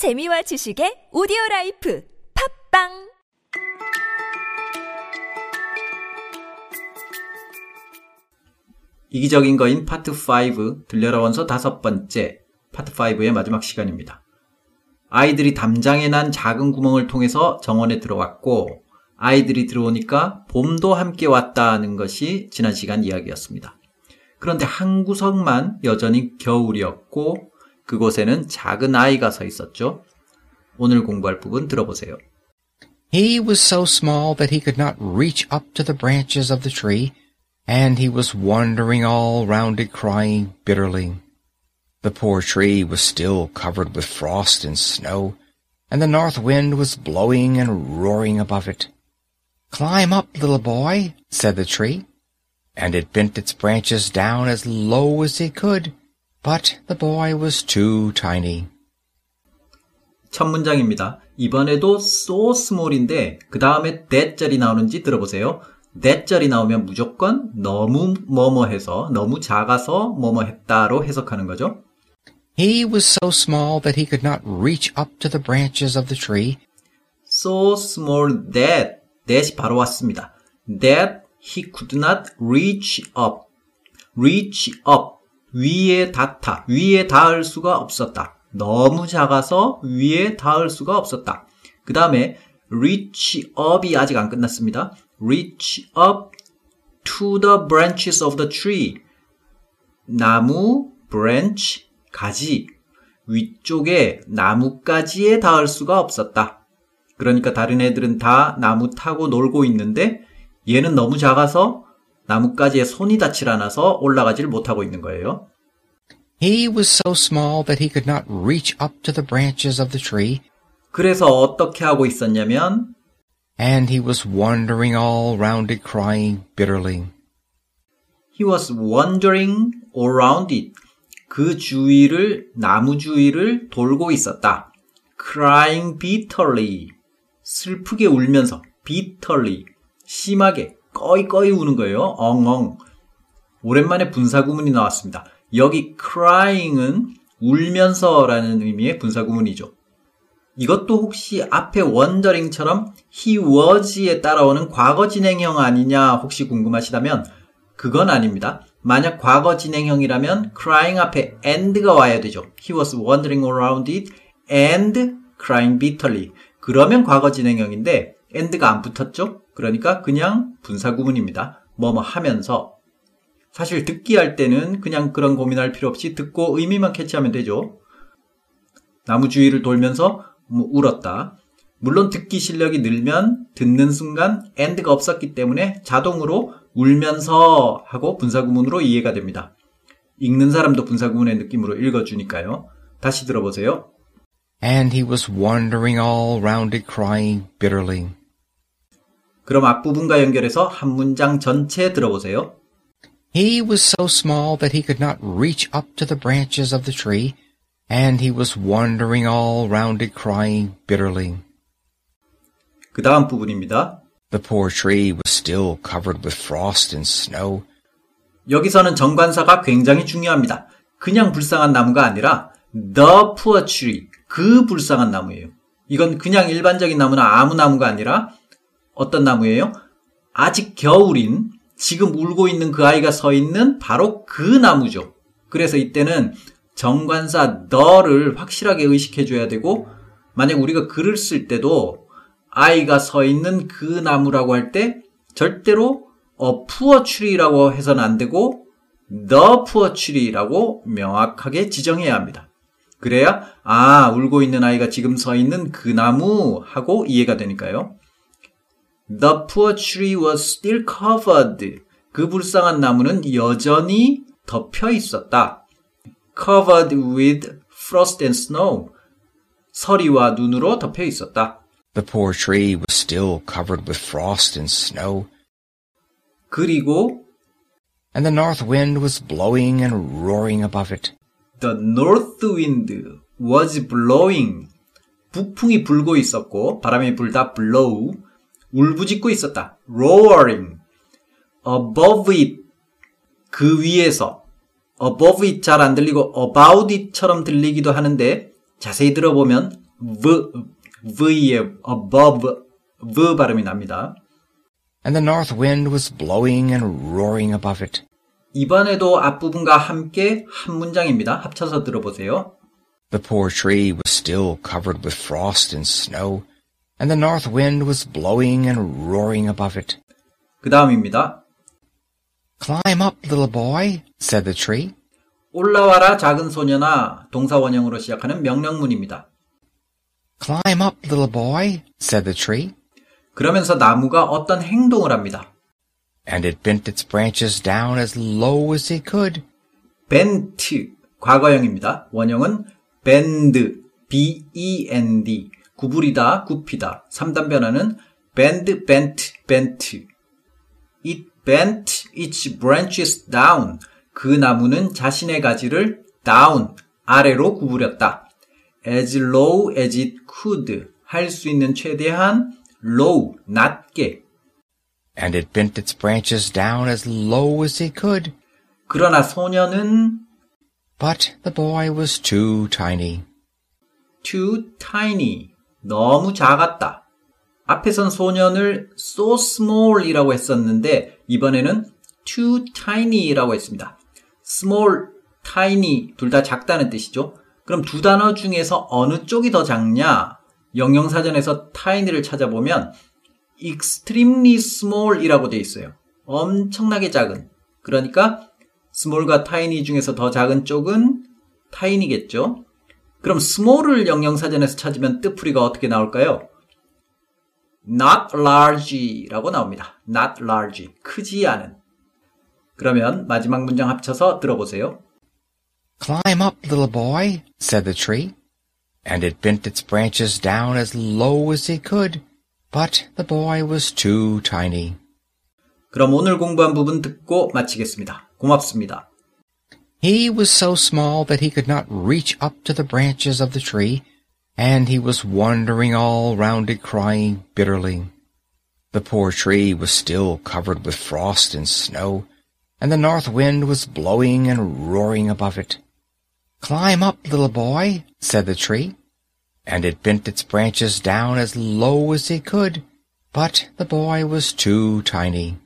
재미와 지식의 오디오 라이프 팝빵 이기적인 거인 파트 5 들려라 원서 다섯 번째 파트 5의 마지막 시간입니다. 아이들이 담장에 난 작은 구멍을 통해서 정원에 들어왔고 아이들이 들어오니까 봄도 함께 왔다는 것이 지난 시간 이야기였습니다. 그런데 한 구석만 여전히 겨울이었고 그곳에는 작은 아이가 서 있었죠. 오늘 공부할 부분 들어보세요. He was so small that he could not reach up to the branches of the tree, and he was wandering all round it crying bitterly. The poor tree was still covered with frost and snow, and the north wind was blowing and roaring above it. Climb up, little boy, said the tree, and it bent its branches down as low as it could, but the boy was too tiny. 첫 문장입니다. 이번에도 so small인데 그 다음에 that절이 나오는지 들어보세요. that절이 나오면 무조건 너무 뭐뭐해서 너무 작아서 뭐뭐 했다로 해석하는 거죠. He was so small that he could not reach up to the branches of the tree, so small that that이 바로 왔습니다. that he could not reach up. reach up. 위에 닿다. 위에 닿을 수가 없었다. 너무 작아서 위에 닿을 수가 없었다. 그 다음에 reach up이 아직 안 끝났습니다. reach up to the branches of the tree. 나무, branch, 가지. 위쪽에 나무까지에 닿을 수가 없었다. 그러니까 다른 애들은 다 나무 타고 놀고 있는데 얘는 너무 작아서 나뭇가지에 손이 닿질 않아서 올라가질 못하고 있는 거예요. he was so small that he could not reach up to the branches of the tree, 그래서 어떻게 하고 있었냐면 and he was wandering all round it crying bitterly. he was wandering around it. 그 주위를 나무 주위를 돌고 있었다. crying bitterly. 슬프게 울면서 bitterly. 심하게 꺼이꺼이 우는 거예요. 엉엉. 오랜만에 분사구문이 나왔습니다. 여기 crying은 울면서라는 의미의 분사구문이죠. 이것도 혹시 앞에 wondering처럼 he was에 따라오는 과거 진행형 아니냐 혹시 궁금하시다면 그건 아닙니다. 만약 과거 진행형이라면 crying 앞에 and가 와야 되죠. He was wandering around it and crying bitterly. 그러면 과거 진행형인데 and가 안 붙었죠? 그러니까 그냥 분사구문입니다. 뭐뭐 하면서 사실 듣기 할 때는 그냥 그런 고민할 필요 없이 듣고 의미만 캐치하면 되죠. 나무 주위를 돌면서 뭐 울었다. 물론 듣기 실력이 늘면 듣는 순간 and가 없었기 때문에 자동으로 울면서 하고 분사구문으로 이해가 됩니다. 읽는 사람도 분사구문의 느낌으로 읽어주니까요. 다시 들어보세요. And he was wandering all round it crying bitterly. 그럼 앞부분과 연결해서 한 문장 전체 들어보세요. He was so small that he could not reach up to the branches of the tree, and he was wandering all round it crying bitterly. 그 다음 부분입니다. The poor tree was still covered with frost and snow, 여기서는 정관사가 굉장히 중요합니다. 그냥 불쌍한 나무가 아니라 the poor tree, 그 불쌍한 나무예요. 이건 그냥 일반적인 나무나 아무 나무가 아니라 어떤 나무예요? 아직 겨울인 지금 울고 있는 그 아이가 서 있는 바로 그 나무죠. 그래서 이때는 정관사 the를 확실하게 의식해 줘야 되고 만약 우리가 글을 쓸 때도 아이가 서 있는 그 나무라고 할 때 절대로 어, poor tree라고 해서는 안 되고 the poor tree라고 명확하게 지정해야 합니다. 그래야 아 울고 있는 아이가 지금 서 있는 그 나무 하고 이해가 되니까요. The poor tree was still covered. 그 불쌍한 나무는 여전히 덮여 있었다. Covered with frost and snow. 서리와 눈으로 덮여 있었다. the poor tree was still covered with frost and snow, 그리고 and the north wind was blowing and roaring above it. The north wind was blowing. 북풍이 불고 있었고 바람이 불다 blow. 울부짖고 있었다. roaring. above it. 그 위에서. above it 잘 안 들리고 about it처럼 들리기도 하는데 자세히 들어보면 v, v의 above, v 발음이 납니다. and the north wind was blowing and roaring above it. 이번에도 앞부분과 함께 한 문장입니다. 합쳐서 들어보세요. The poor tree was still covered with frost and snow, and the north wind was blowing and roaring above it. 그 다음입니다. Climb up, little boy, said the tree. 올라와라 작은 소년아 동사 원형으로 시작하는 명령문입니다. Climb up, little boy, said the tree, 그러면서 나무가 어떤 행동을 합니다. and it bent its branches down as low as it could. bent 과거형입니다. 원형은 bend b-e-n-d 구부리다 굽히다 3단 변화는 bend bent bent it bent its branches down 그 나무는 자신의 가지를 down 아래로 구부렸다. as low as it could 할 수 있는 최대한 low 낮게 and it bent its branches down as low as it could. 그러나 소녀는 But the boy was too tiny. too tiny. 너무 작았다. 앞에선 소년을 so small이라고 했었는데 이번에는 too tiny라고 했습니다. small, tiny 둘 다 작다는 뜻이죠. 그럼 두 단어 중에서 어느 쪽이 더 작냐? 영영사전에서 tiny를 찾아보면 extremely small이라고 되어 있어요. 엄청나게 작은. 그러니까 small과 tiny 중에서 더 작은 쪽은 tiny겠죠. 그럼 small을 영영사전에서 찾으면 뜻풀이가 어떻게 나올까요? not large라고 나옵니다. not large. 크지 않은. 그러면 마지막 문장 합쳐서 들어보세요. Climb up, little boy, said the tree, and it bent its branches down as low as it could. But the boy was too tiny. 그럼 오늘 공부한 부분 듣고 마치겠습니다. 고맙습니다. He was so small that he could not reach up to the branches of the tree, and he was wandering all round it crying bitterly. The poor tree was still covered with frost and snow, and the north wind was blowing and roaring above it. Climb up, little boy, said the tree, and it bent its branches down as low as it could, but the boy was too tiny.